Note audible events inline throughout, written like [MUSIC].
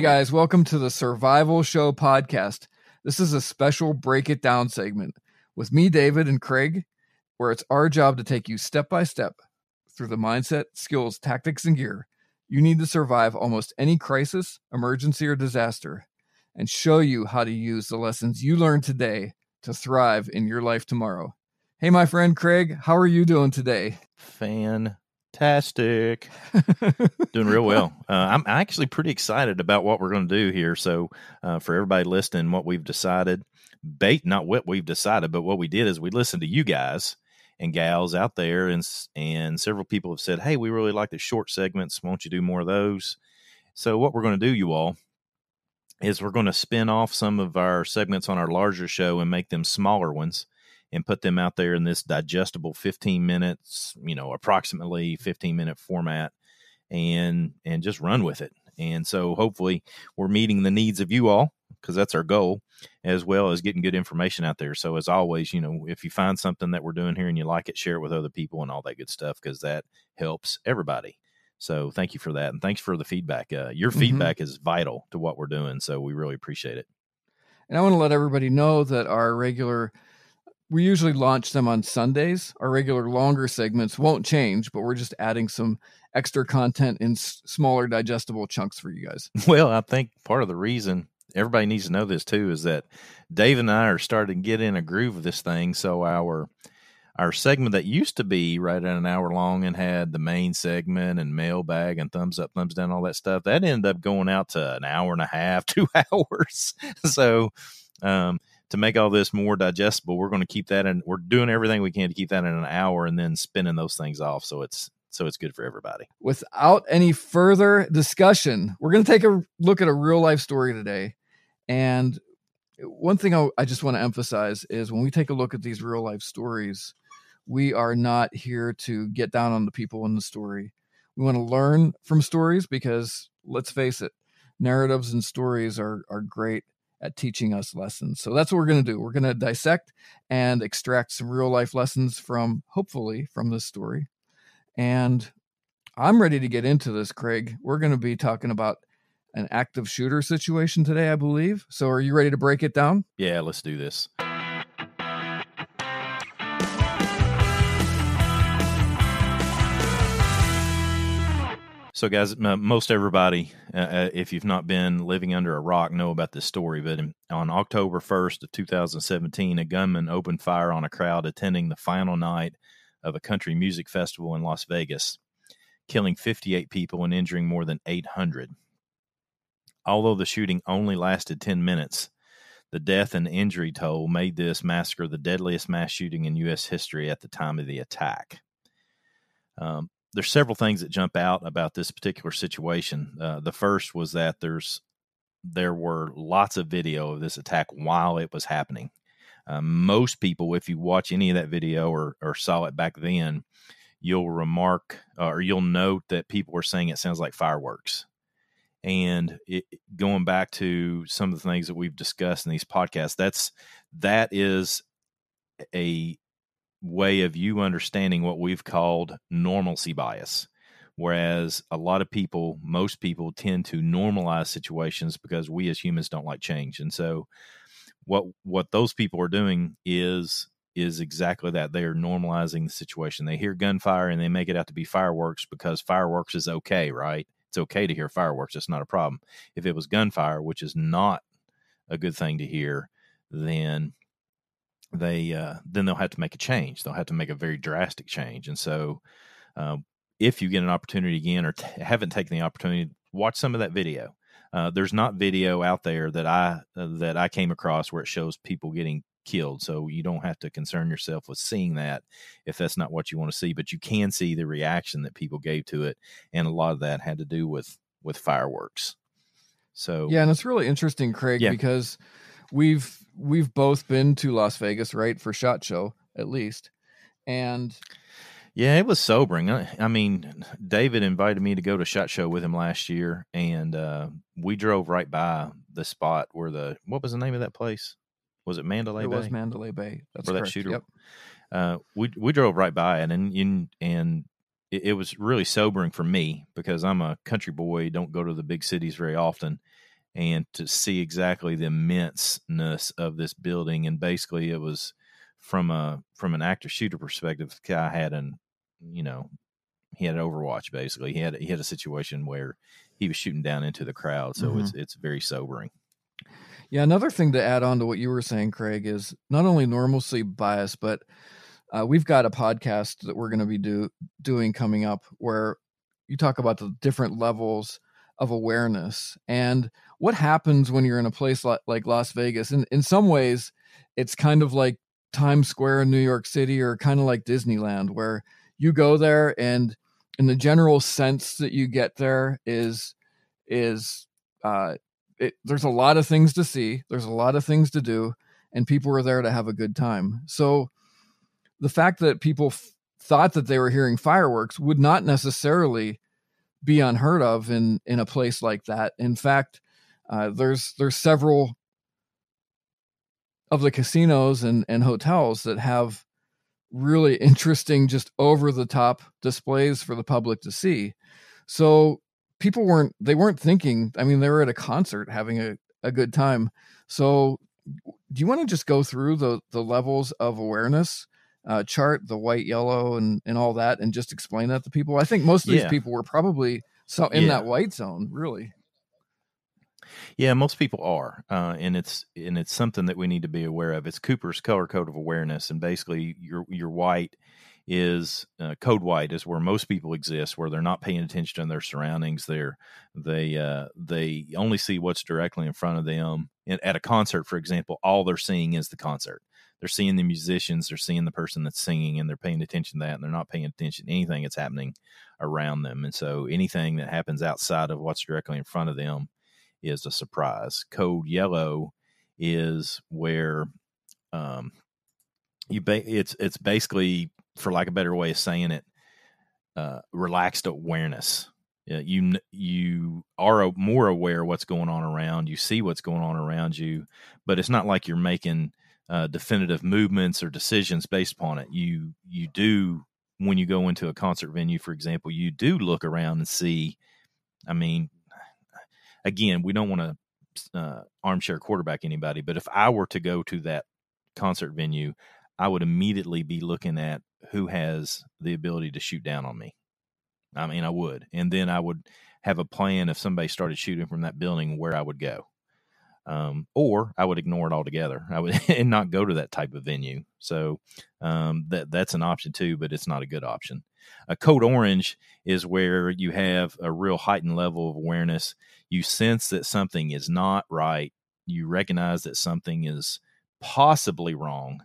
Hey guys, welcome to the Survival Show podcast. This is a special break it down segment with me, David, and Craig, where it's our job to take you step by step through the mindset, skills, tactics, and gear you need to survive almost any crisis, emergency, or disaster, and show you how to use the lessons you learned today to thrive in your life tomorrow. Hey, my friend Craig, how are you doing today? Fantastic. [LAUGHS] Doing real well. Uh, I'm actually pretty excited about what we're going to do here. So, uh, for everybody listening, what we've decided, bait, not what we've decided, but what we did is we listened to you guys and gals out there, and and several people have said, "Hey, we really like the short segments. Won't you do more of those?" So what we're going to do, you all, is we're going to spin off some of our segments on our larger show and make them smaller ones and put them out there in this digestible 15 minutes, you know, approximately 15 minute format and and just run with it. And so hopefully we're meeting the needs of you all because that's our goal, as well as getting good information out there. So, as always, you know, if you find something that we're doing here and you like it, share it with other people and all that good stuff because that helps everybody. So, thank you for that. And thanks for the feedback. Uh, your mm-hmm. feedback is vital to what we're doing. So, we really appreciate it. And I want to let everybody know that our regular we usually launch them on Sundays. Our regular longer segments won't change, but we're just adding some extra content in s- smaller digestible chunks for you guys. [LAUGHS] Well, I think part of the reason everybody needs to know this too is that Dave and I are starting to get in a groove of this thing. So our our segment that used to be right at an hour long and had the main segment and mailbag and thumbs up, thumbs down, all that stuff, that ended up going out to an hour and a half, [LAUGHS] two hours. so um, to make all this more digestible, we're going to keep that and we're doing everything we can to keep that in an hour and then spinning those things off. So it's so it's good for everybody. Without any further discussion, we're going to take a look at a real life story today. And one thing I, I just want to emphasize is when we take a look at these real life stories, we are not here to get down on the people in the story. We want to learn from stories because let's face it, narratives and stories are are great at teaching us lessons. So that's what we're going to do. We're going to dissect and extract some real life lessons from hopefully from this story. And I'm ready to get into this, Craig. We're going to be talking about an active shooter situation today, I believe. So are you ready to break it down? Yeah, let's do this. So, guys, most everybody, uh, uh, if you've not been living under a rock, know about this story. But on October 1st of 2017, a gunman opened fire on a crowd attending the final night of a country music festival in Las Vegas, killing 58 people and injuring more than 800. Although the shooting only lasted 10 minutes, the death and injury toll made this massacre the deadliest mass shooting in U.S. history at the time of the attack. Um, there's several things that jump out about this particular situation. Uh, the first was that there's there were lots of video of this attack while it was happening. Uh, most people, if you watch any of that video or, or saw it back then, you'll remark uh, or you'll note that people were saying it sounds like fireworks. And it, going back to some of the things that we've discussed in these podcasts, that's that is a way of you understanding what we've called normalcy bias. Whereas a lot of people, most people tend to normalize situations because we as humans don't like change. And so what what those people are doing is is exactly that. They are normalizing the situation. They hear gunfire and they make it out to be fireworks because fireworks is okay, right? It's okay to hear fireworks. It's not a problem. If it was gunfire, which is not a good thing to hear, then they uh, then they'll have to make a change. They'll have to make a very drastic change. And so, uh, if you get an opportunity again or t- haven't taken the opportunity, watch some of that video. Uh, there's not video out there that I uh, that I came across where it shows people getting killed. So you don't have to concern yourself with seeing that if that's not what you want to see. But you can see the reaction that people gave to it, and a lot of that had to do with with fireworks. So yeah, and it's really interesting, Craig, yeah. because we've we've both been to Las Vegas, right, for Shot Show at least, and yeah, it was sobering. I, mean, David invited me to go to Shot Show with him last year, and uh, we drove right by the spot where the what was the name of that place? Was it Mandalay it Bay? It was Mandalay Bay. That's where correct. that shooter. Yep. Uh, we we drove right by it, and and and it, it was really sobering for me because I'm a country boy, don't go to the big cities very often, and to see exactly the immenseness of this building. And basically, it was from a from an active shooter perspective. The guy had an you know he had an Overwatch basically. He had he had a situation where he was shooting down into the crowd, so mm-hmm. it's it's very sobering. Yeah, another thing to add on to what you were saying, Craig, is not only normalcy bias, but uh, we've got a podcast that we're going to be do, doing coming up where you talk about the different levels of awareness and what happens when you're in a place like, like Las Vegas. And in some ways, it's kind of like Times Square in New York City or kind of like Disneyland, where you go there and in the general sense that you get there is is uh, it, there's a lot of things to see, there's a lot of things to do, and people are there to have a good time. So the fact that people f- thought that they were hearing fireworks would not necessarily be unheard of in in a place like that. In fact, uh, there's there's several of the casinos and, and hotels that have really interesting, just over the top displays for the public to see. So people weren't they weren't thinking i mean they were at a concert having a, a good time so do you want to just go through the the levels of awareness uh, chart the white yellow and and all that and just explain that to people i think most of yeah. these people were probably so in yeah. that white zone really yeah most people are uh, and it's and it's something that we need to be aware of. It's cooper's color code of awareness and basically your your white is uh, code white is where most people exist where they're not paying attention to their surroundings they're they uh, they only see what's directly in front of them. And at a concert for example all they're seeing is the concert. They're seeing the musicians they're seeing the person that's singing and they're paying attention to that and they're not paying attention to anything that's happening around them. And so anything that happens outside of what's directly in front of them is a surprise code yellow is where um, you ba- it's it's basically for lack of a better way of saying it, uh, relaxed awareness. you you are more aware what's going on around. You see what's going on around you, but it's not like you're making uh, definitive movements or decisions based upon it. You you do when you go into a concert venue, for example, you do look around and see. I mean, again, we don't want to uh, armchair quarterback anybody, but if I were to go to that concert venue, I would immediately be looking at who has the ability to shoot down on me. I mean, I would. And then I would have a plan if somebody started shooting from that building where I would go. Um, or I would ignore it altogether. I would [LAUGHS] and not go to that type of venue. So um, that that's an option too, but it's not a good option. A code orange is where you have a real heightened level of awareness. You sense that something is not right. You recognize that something is possibly wrong,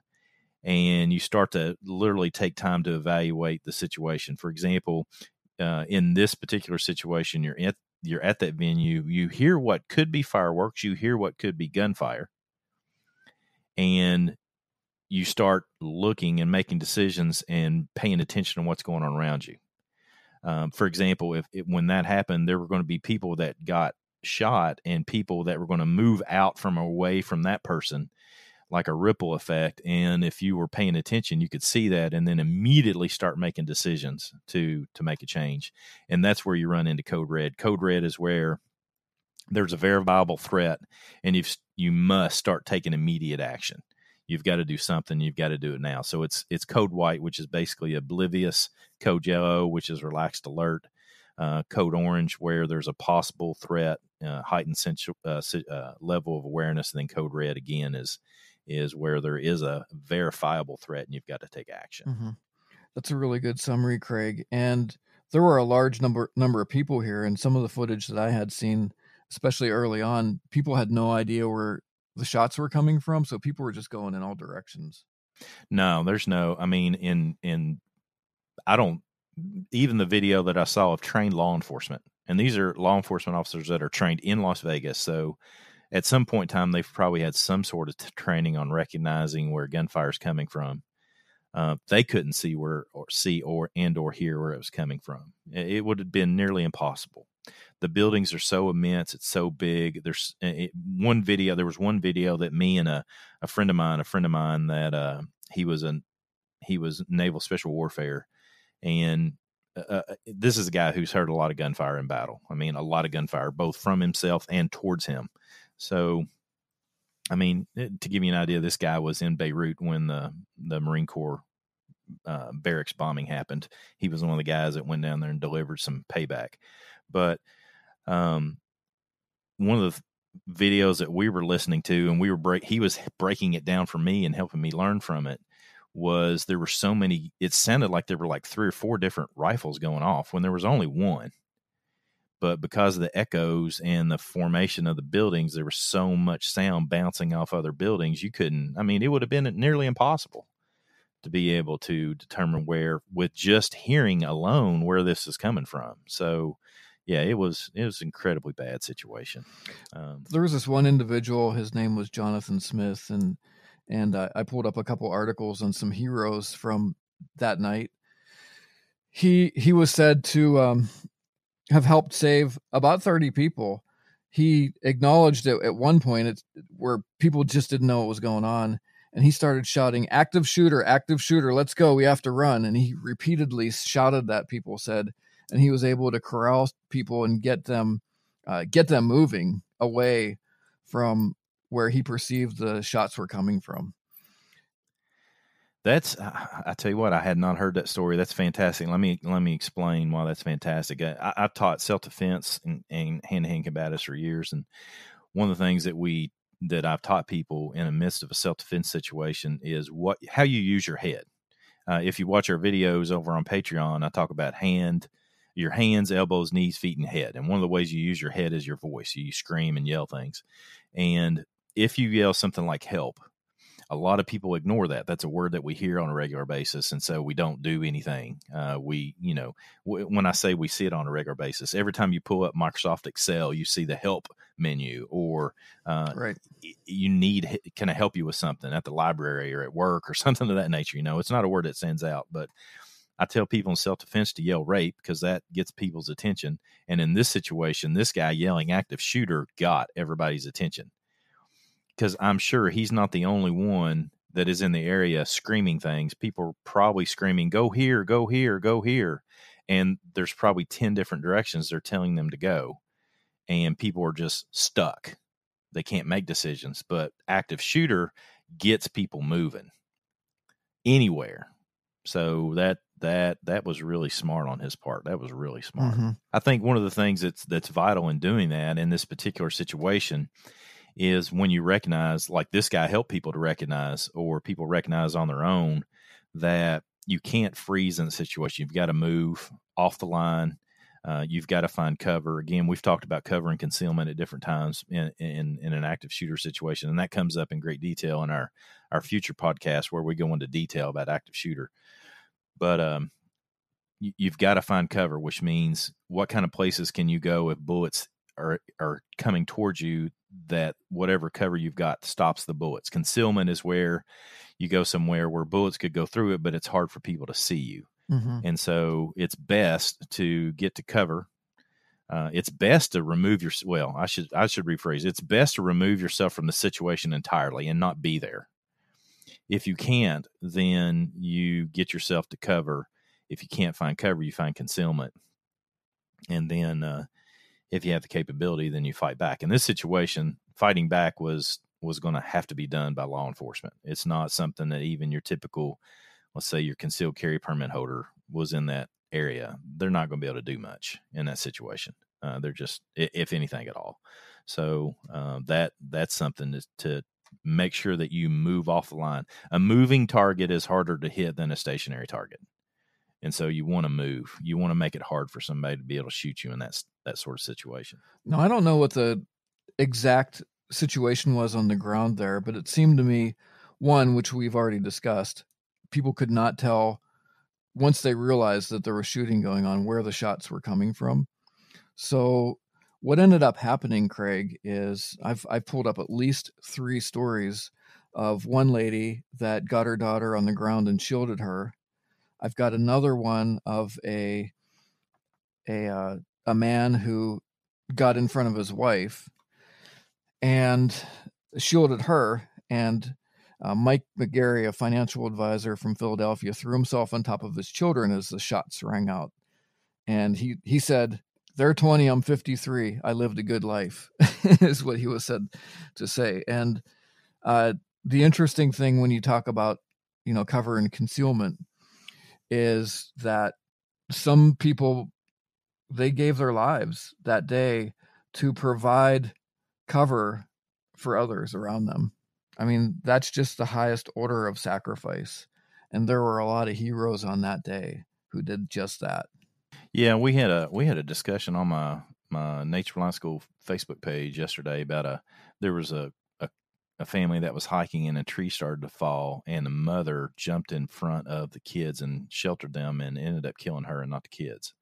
and you start to literally take time to evaluate the situation. For example, uh, in this particular situation, you're at you're at that venue. You hear what could be fireworks. You hear what could be gunfire, and you start looking and making decisions and paying attention to what's going on around you. Um, for example, if when that happened, there were going to be people that got shot and people that were going to move out from away from that person like a ripple effect. And if you were paying attention, you could see that and then immediately start making decisions to to make a change. And that's where you run into code red. Code red is where there's a verifiable threat and you've you must start taking immediate action. You've got to do something. You've got to do it now. So it's it's code white, which is basically oblivious. Code yellow, which is relaxed alert. Uh, code orange, where there's a possible threat, uh, heightened sensu- uh, uh, level of awareness. And then code red again is is where there is a verifiable threat and you've got to take action. Mm-hmm. That's a really good summary, Craig. And there were a large number number of people here, and some of the footage that I had seen, especially early on, people had no idea where the shots were coming from, so people were just going in all directions. No, there's no. I mean, in in I don't even the video that I saw of trained law enforcement, and these are law enforcement officers that are trained in Las Vegas, so at some point in time, they've probably had some sort of t- training on recognizing where gunfire is coming from. Uh, they couldn't see where or see or and or hear where it was coming from. It, would have been nearly impossible. The buildings are so immense; it's so big. There's it, one video. There was one video that me and a, a friend of mine, a friend of mine that uh, he was a he was naval special warfare, and uh, uh, this is a guy who's heard a lot of gunfire in battle. I mean, a lot of gunfire, both from himself and towards him. So, I mean, eh, to give you an idea, this guy was in Beirut when the the Marine Corps uh, barracks bombing happened. He was one of the guys that went down there and delivered some payback. But um, one of the videos that we were listening to, and we were break, he was breaking it down for me and helping me learn from it. Was there were so many? It sounded like there were like three or four different rifles going off when there was only one. But because of the echoes and the formation of the buildings, there was so much sound bouncing off other buildings. You couldn't. I mean, it would have been nearly impossible to be able to determine where, with just hearing alone, where this is coming from. So, yeah, it was it was an incredibly bad situation. Um, there was this one individual. His name was Jonathan Smith, and and I, I pulled up a couple articles on some heroes from that night. He he was said to um, have helped save about thirty people. He acknowledged it at one point it's where people just didn't know what was going on, and he started shouting, "Active shooter! Active shooter! Let's go! We have to run!" And he repeatedly shouted that people said and he was able to corral people and get them uh, get them moving away from where he perceived the shots were coming from. That's I tell you what, I had not heard that story. That's fantastic. Let me let me explain why that's fantastic. I, have taught self defense and, and hand to hand combatives for years, and one of the things that we that I've taught people in the midst of a self defense situation is what how you use your head. Uh, if you watch our videos over on Patreon, I talk about hand your hands, elbows, knees, feet, and head. And one of the ways you use your head is your voice. You scream and yell things. And if you yell something like help, a lot of people ignore that. That's a word that we hear on a regular basis, and so we don't do anything. Uh, we, you know, w- when I say we see it on a regular basis, every time you pull up Microsoft Excel, you see the help menu, or uh, right. you need can I help you with something at the library or at work or [LAUGHS] something of that nature. You know, it's not a word that sends out, but I tell people in self defense to yell rape because that gets people's attention. And in this situation, this guy yelling active shooter got everybody's attention because I'm sure he's not the only one that is in the area screaming things. People are probably screaming, go here, go here, go here. And there's probably 10 different directions they're telling them to go. And people are just stuck. They can't make decisions. But active shooter gets people moving anywhere. So that that that was really smart on his part. That was really smart. Mm-hmm. I think one of the things that's that's vital in doing that in this particular situation is when you recognize, like this guy helped people to recognize, or people recognize on their own that you can't freeze in a situation. You've got to move off the line. Uh, you've got to find cover. Again, we've talked about cover and concealment at different times in, in, in an active shooter situation, and that comes up in great detail in our our future podcast where we go into detail about active shooter but um, you, you've got to find cover, which means what kind of places can you go if bullets are are coming towards you that whatever cover you've got stops the bullets. Concealment is where you go somewhere where bullets could go through it, but it's hard for people to see you. Mm-hmm. And so it's best to get to cover. Uh, it's best to remove your well. I should I should rephrase. It's best to remove yourself from the situation entirely and not be there. If you can't, then you get yourself to cover. If you can't find cover, you find concealment. And then uh, if you have the capability, then you fight back. In this situation, fighting back was was going to have to be done by law enforcement. It's not something that even your typical, let's say your concealed carry permit holder was in that area. They're not going to be able to do much in that situation. Uh, they're just, if anything at all. So uh, that that's something to, to make sure that you move off the line. A moving target is harder to hit than a stationary target. And so you want to move. You want to make it hard for somebody to be able to shoot you in that that sort of situation. No, I don't know what the exact situation was on the ground there, but it seemed to me one which we've already discussed. People could not tell once they realized that there was shooting going on where the shots were coming from. So what ended up happening, Craig, is I've I've pulled up at least three stories of one lady that got her daughter on the ground and shielded her. I've got another one of a a uh, a man who got in front of his wife and shielded her and uh, Mike McGarry, a financial advisor from Philadelphia, threw himself on top of his children as the shots rang out. and he he said, "They're 20, I'm 53. I lived a good life," [LAUGHS] is what he was said to say. And uh, the interesting thing when you talk about you know cover and concealment is that some people they gave their lives that day to provide cover for others around them. I mean, that's just the highest order of sacrifice. And there were a lot of heroes on that day who did just that. Yeah, we had a we had a discussion on my my Nature Reliance School Facebook page yesterday about a there was a, a family that was hiking and a tree started to fall and the mother jumped in front of the kids and sheltered them and ended up killing her and not the kids.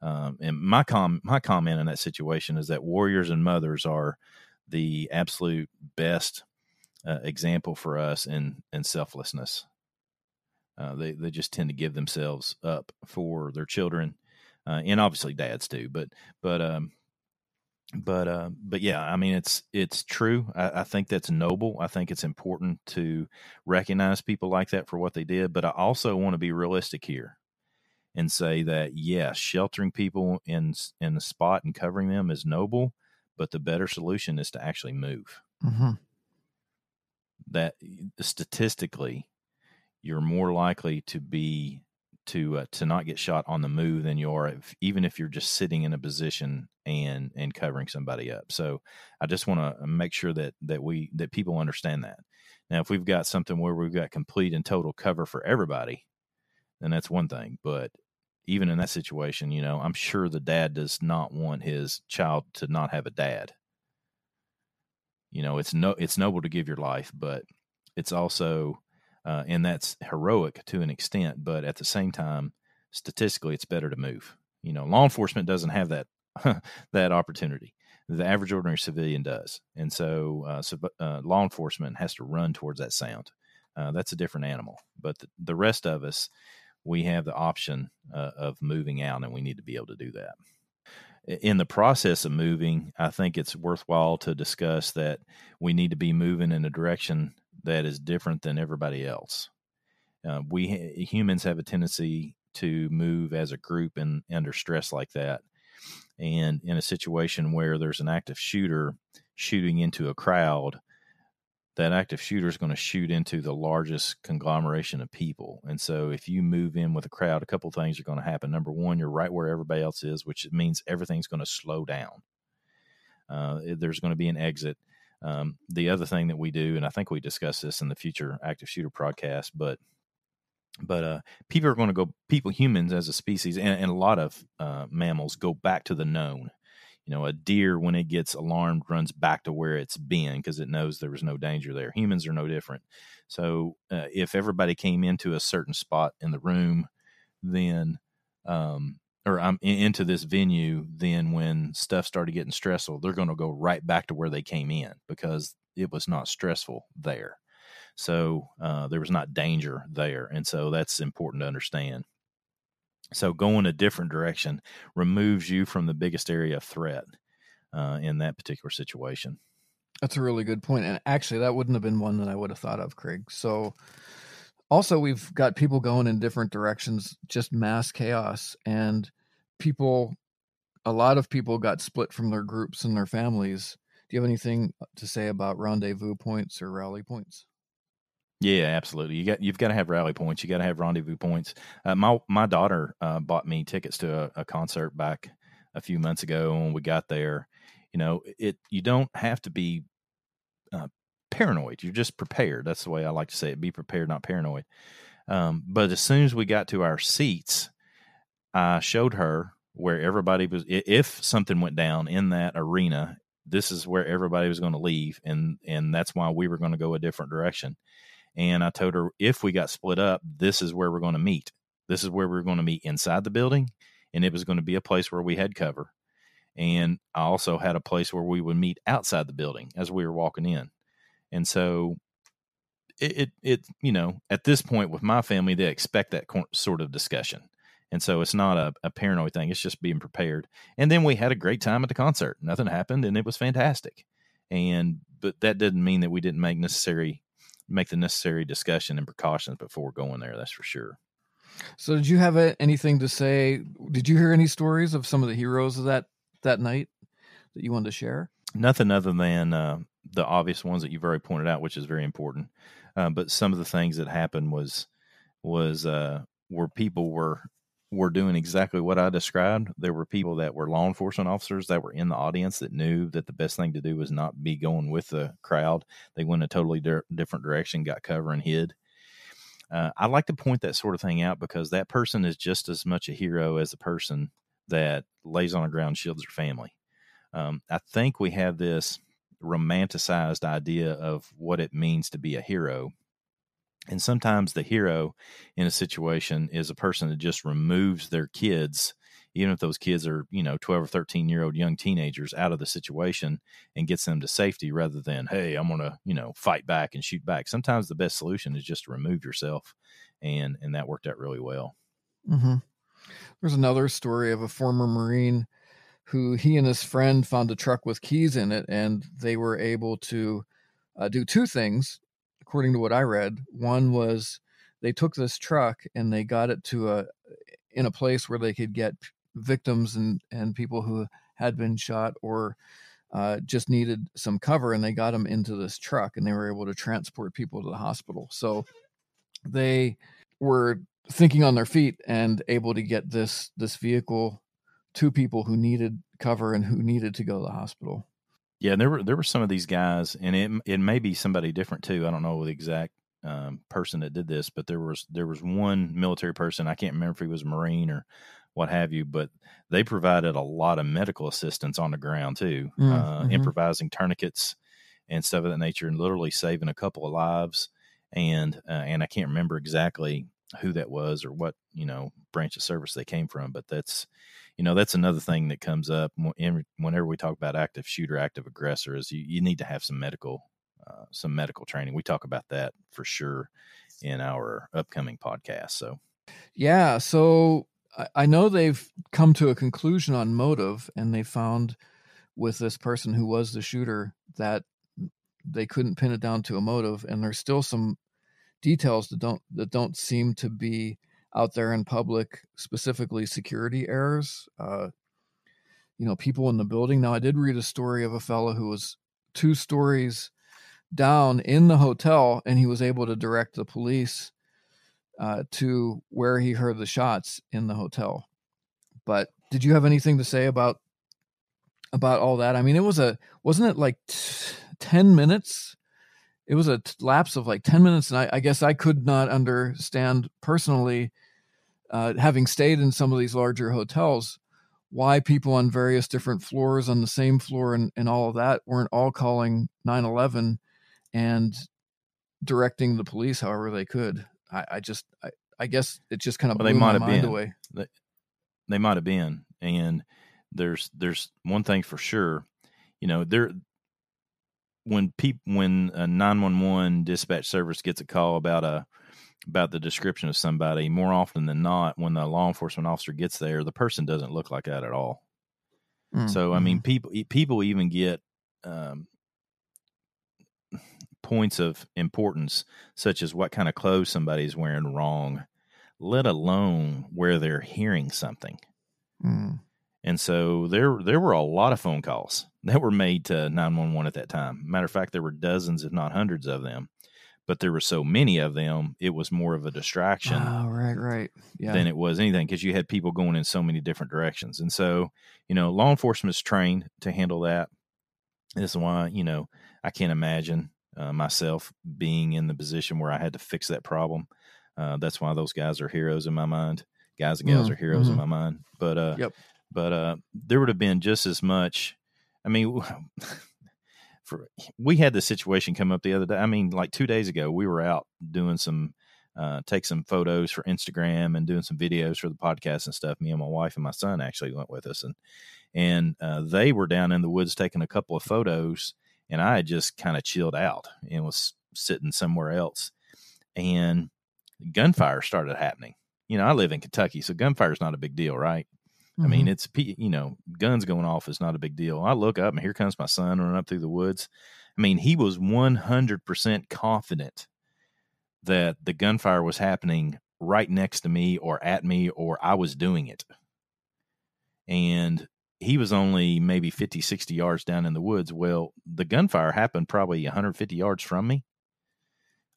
Um, and my com my comment in that situation is that warriors and mothers are the absolute best uh, example for us in in selflessness. Uh, they they just tend to give themselves up for their children, uh, and obviously dads too. But but um, but uh, but yeah, I mean it's it's true. I, I, think that's noble. I think it's important to recognize people like that for what they did. But I also want to be realistic here and say that yes, sheltering people in in a spot and covering them is noble, but the better solution is to actually move. Mm-hmm. That statistically, you're more likely to be to uh, to not get shot on the move than you are if, even if you're just sitting in a position and and covering somebody up. So I just want to make sure that that we that people understand that. Now, if we've got something where we've got complete and total cover for everybody, then that's one thing. But even in that situation, you know, I'm sure the dad does not want his child to not have a dad. You know, it's no, it's noble to give your life, but it's also, uh, and that's heroic to an extent. But at the same time, statistically, it's better to move. You know, law enforcement doesn't have that [LAUGHS] that opportunity. The average ordinary civilian does, and so, uh, uh, law enforcement has to run towards that sound. Uh, that's a different animal. But the, the rest of us, we have the option uh, of moving out, and we need to be able to do that. In the process of moving, I think it's worthwhile to discuss that we need to be moving in a direction that is different than everybody else. Uh, we humans have a tendency to move as a group and under stress like that. And in a situation where there's an active shooter shooting into a crowd, that active shooter is going to shoot into the largest conglomeration of people. And so if you move in with a crowd, a couple things are going to happen. Number one, you're right where everybody else is, which means everything's going to slow down. Uh, there's going to be an exit. Um, the other thing that we do, and I think we discuss this in the future active shooter podcast, but but uh, people are going to go people humans as a species and, and a lot of uh, mammals go back to the known. You know a deer when it gets alarmed runs back to where it's been because it knows there was no danger there. Humans are no different. So uh, if everybody came into a certain spot in the room then um, or I'm into this venue, then when stuff started getting stressful, they're going to go right back to where they came in because it was not stressful there. So uh, there was not danger there. And so that's important to understand. So going a different direction removes you from the biggest area of threat uh, in that particular situation. That's a really good point. And actually, that wouldn't have been one that I would have thought of, Craig. So also, we've got people going in different directions, just mass chaos. And people, a lot of people got split from their groups and their families. Do you have anything to say about rendezvous points or rally points? Yeah, absolutely. You got you've got to have rally points. You got to have rendezvous points. Uh, my my daughter uh, bought me tickets to a, a, concert back a few months ago when we got there. You know, it you don't have to be uh, paranoid. You're just prepared. That's the way I like to say it. Be prepared, not paranoid. Um, but as soon as we got to our seats, I showed her where everybody was. If something went down in that arena, this is where everybody was going to leave, and and that's why we were going to go a different direction and I told her if we got split up, this is where we're going to meet. This is where we're going to meet inside the building, and it was going to be a place where we had cover. And I also had a place where we would meet outside the building as we were walking in. And so it, it, it you know, at this point with my family, they expect that sort of discussion. And so it's not a, a, paranoid thing. It's just being prepared. And then we had a great time at the concert. Nothing happened and it was fantastic. And, but that didn't mean that we didn't make necessary make the necessary discussion and precautions before going there. That's for sure. So, did you have a, anything to say? Did you hear any stories of some of the heroes of that that night that you wanted to share? Nothing other than uh, the obvious ones that you've already pointed out, which is very important. Uh, but some of the things that happened was was uh, where people were were doing exactly what I described. There were people that were law enforcement officers that were in the audience that knew that the best thing to do was not be going with the crowd. They went a totally di- different direction, got cover and hid. Uh, I like to point that sort of thing out because that person is just as much a hero as the person that lays on the ground, shields their family. Um, I think we have this romanticized idea of what it means to be a hero and sometimes the hero in a situation is a person that just removes their kids, even if those kids are, you know, 12 or 13 year old young teenagers out of the situation and gets them to safety rather than, hey, I'm going to, you know, fight back and shoot back. Sometimes the best solution is just to remove yourself. And, and that worked out really well. Mm-hmm. There's another story of a former Marine who he and his friend found a truck with keys in it and they were able to uh, do two things according to what I read. One was they took this truck and they got it to a in a place where they could get victims and and people who had been shot or uh, just needed some cover, and they got them into this truck, and they were able to transport people to the hospital. So they were thinking on their feet and able to get this this vehicle to people who needed cover and who needed to go to the hospital. Yeah, there were there were some of these guys, and it it may be somebody different too. I don't know the exact um, person that did this, but there was there was one military person. I can't remember if he was a Marine or what have you, but they provided a lot of medical assistance on the ground too, mm, uh, mm-hmm. improvising tourniquets and stuff of that nature, and literally saving a couple of lives. And uh, and I can't remember exactly who that was or what you know branch of service they came from, but that's you know that's another thing that comes up whenever we talk about active shooter, active aggressor. Is you, you need to have some medical uh, some medical training. We talk about that for sure in our upcoming podcast. So, yeah. So I know they've come to a conclusion on motive, and they found with this person who was the shooter that they couldn't pin it down to a motive, and there's still some details that don't that don't seem to be out there in public, specifically security errors. Uh, you know, people in the building. Now, I did read a story of a fellow who was two stories down in the hotel, and he was able to direct the police uh, to where he heard the shots in the hotel. But did you have anything to say about about all that? I mean, it was a wasn't it like t- ten minutes it was a t- lapse of like 10 minutes and I, I, guess i could not understand personally uh, having stayed in some of these larger hotels why people on various different floors on the same floor and, and all of that weren't all calling 9-11 and directing the police however they could. I, I just I, I guess it just kind of well, blew they might my have mind been. away. They, they might have been. And there's there's one thing for sure you know there when people when a 911 dispatch service gets a call about a about the description of somebody more often than not when the law enforcement officer gets there the person doesn't look like that at all mm-hmm. so i mean mm-hmm. people people even get um, points of importance such as what kind of clothes somebody's wearing wrong let alone where they're hearing something mm. And so there there were a lot of phone calls [LAUGHS] that were made to 911 at that time. Matter of fact, there were dozens, if not hundreds of them. But there were so many of them, it was more of a distraction. Oh, right, right. Yeah. Than it was anything because you had people going in so many different directions. And so, you know, law enforcement is trained to handle that. This is why, you know, I can't imagine uh, myself being in the position where I had to fix that problem. Uh, that's why those guys are heroes in my mind. Guys and gals mm, are heroes mm-hmm. in my mind. But uh, yep but uh, there would have been just as much. I mean, [LAUGHS] for we had this situation come up the other day. I mean, like two days ago, we were out doing some, uh, take some photos for Instagram and doing some videos for the podcast and stuff. Me and my wife and my son actually went with us, and and uh, they were down in the woods taking a couple of photos, and I just kind of chilled out and was sitting somewhere else, and gunfire started happening. You know, I live in Kentucky, so gunfire is not a big deal, right? Mm-hmm. I mean, mm-hmm. it's you know, guns going off is not a big deal. I look up and here comes my son running up through the woods. I mean, he was one hundred percent confident that the gunfire was happening right next to me or at me or I was doing it. And he was only maybe 50, 60 yards down in the woods. Well, the gunfire happened probably 150 yards from me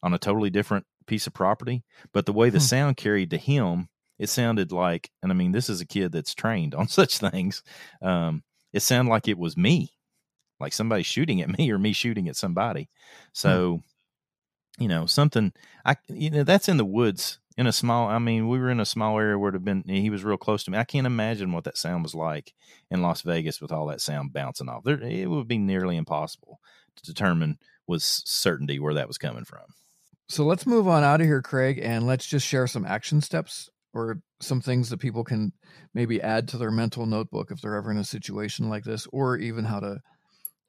on a totally different piece of property. But the way the hmm. sound carried to him, it sounded like, and I mean, this is a kid that's trained on [LAUGHS] such things. Um, it sounded like it was me, like somebody shooting at me or me shooting at somebody. Hmm. So, hmm. you know, something I, you know, that's in the woods in a small i mean we were in a small area where it have been he was real close to me i can't imagine what that sound was like in las vegas with all that sound bouncing off there it would be nearly impossible to determine with certainty where that was coming from so let's move on out of here craig and let's just share some action steps or some things that people can maybe add to their mental notebook if they're ever in a situation like this or even how to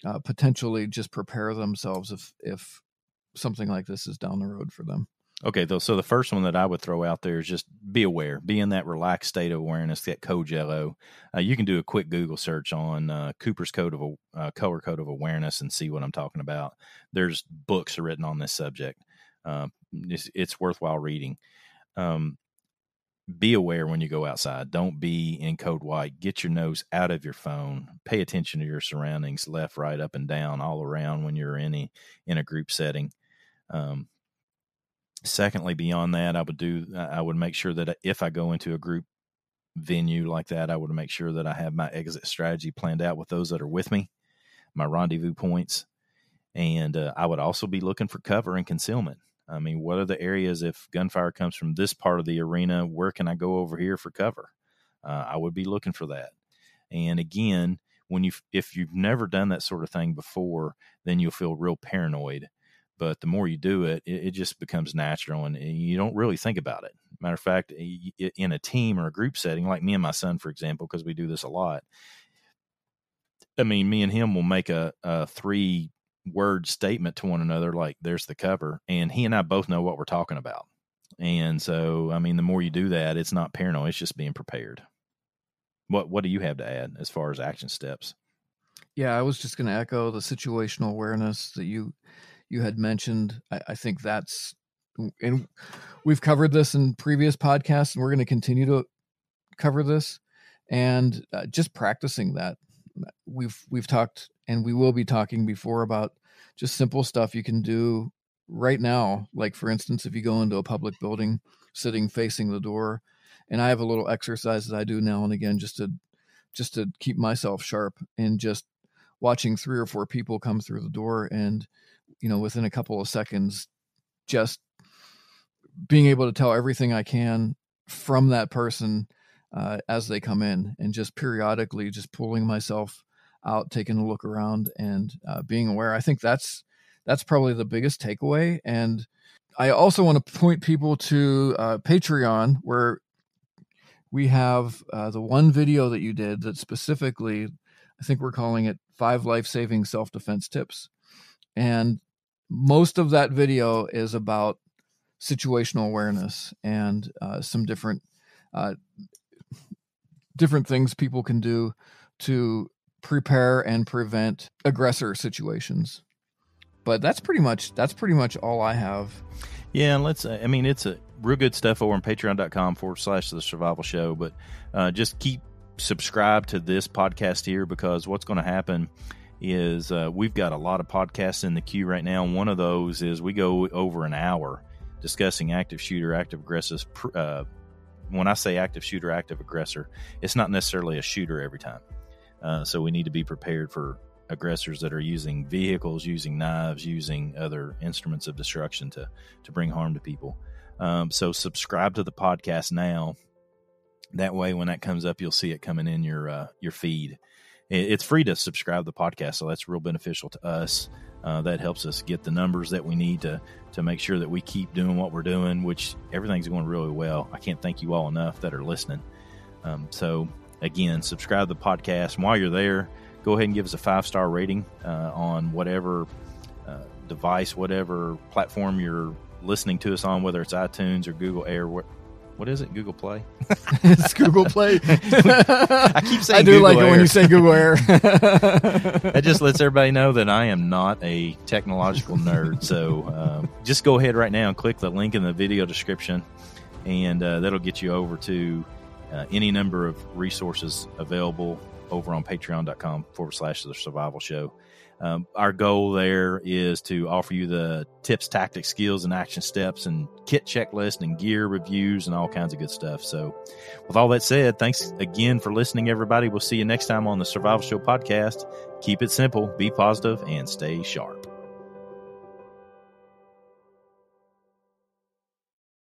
uh, potentially just prepare themselves if if something like this is down the road for them Okay, though, so the first one that I would throw out there is just be aware, be in that relaxed state of awareness, that code yellow. Uh, you can do a quick Google search on uh, Cooper's Code of uh, Color Code of Awareness and see what I'm talking about. There's books written on this subject. Uh, it's, it's, worthwhile reading. Um, be aware when you go outside. Don't be in code white. Get your nose out of your phone. Pay attention to your surroundings, left, right, up, and down, all around when you're in a in a group setting. Um, Secondly, beyond that, I would do I would make sure that if I go into a group venue like that, I would make sure that I have my exit strategy planned out with those that are with me, my rendezvous points, and uh, I would also be looking for cover and concealment. I mean, what are the areas if gunfire comes from this part of the arena? Where can I go over here for cover? Uh, I would be looking for that. And again, when you if you've never done that sort of thing before, then you'll feel real paranoid but the more you do it, it, it, just becomes natural and you don't really think about it. Matter of fact, in a team or a group setting, like me and my son, for example, because we do this a lot. I mean, me and him will make a, a three word statement to one another, like there's the cover, and he and I both know what we're talking about. And so, I mean, the more you do that, it's not paranoid; it's just being prepared. What What do you have to add as far as action steps? Yeah, I was just going to echo the situational awareness that you you had mentioned. I, I think that's and we've covered this in previous podcasts, and we're going to continue to cover this. And uh, just practicing that, we've we've talked and we will be talking before about just simple stuff you can do right now. Like for instance, if you go into a public building, sitting facing the door, and I have a little exercise that I do now and again just to just to keep myself sharp and just watching three or four people come through the door and you know, within a couple of seconds, just being able to tell everything I can from that person uh, as they come in, and just periodically just pulling myself out, taking a look around, and uh, being aware. I think that's that's probably the biggest takeaway. And I also want to point people to uh, Patreon, where we have uh, the one video that you did that specifically, I think we're calling it five life saving self defense tips. And most of that video is about situational awareness and uh, some different uh, different things people can do to prepare and prevent aggressor situations. But that's pretty much that's pretty much all I have. Yeah, and let's. I mean, it's a real good stuff over on Patreon.com forward slash the Survival Show. But uh, just keep subscribe to this podcast here because what's going to happen is uh, we've got a lot of podcasts in the queue right now. One of those is we go over an hour discussing active shooter, active aggressive. Uh, when I say active shooter, active aggressor, it's not necessarily a shooter every time. Uh, so we need to be prepared for aggressors that are using vehicles, using knives, using other instruments of destruction to to bring harm to people. Um, so subscribe to the podcast now. That way, when that comes up, you'll see it coming in your uh, your feed it's free to subscribe to the podcast, so that's real beneficial to us. Uh, that helps us get the numbers that we need to to make sure that we keep doing what we're doing, which everything's going really well. I can't thank you all enough that are listening. Um, so again, subscribe to the podcast. And while you're there, go ahead and give us a five star rating uh, on whatever uh, device, whatever platform you're listening to us on, whether it's iTunes or Google Air, what is it? Google Play. [LAUGHS] [LAUGHS] it's Google Play. I keep saying. I do Google like Air. it when you say Google Air. [LAUGHS] that just lets everybody know that I am not a technological nerd. So um, just go ahead right now and click the link in the video description, and uh, that'll get you over to uh, any number of resources available over on patreon.com forward slash the survival show. Um, our goal there is to offer you the tips, tactics, skills, and action steps, and kit checklist, and gear reviews, and all kinds of good stuff. So, with all that said, thanks again for listening, everybody. We'll see you next time on the Survival Show podcast. Keep it simple, be positive, and stay sharp.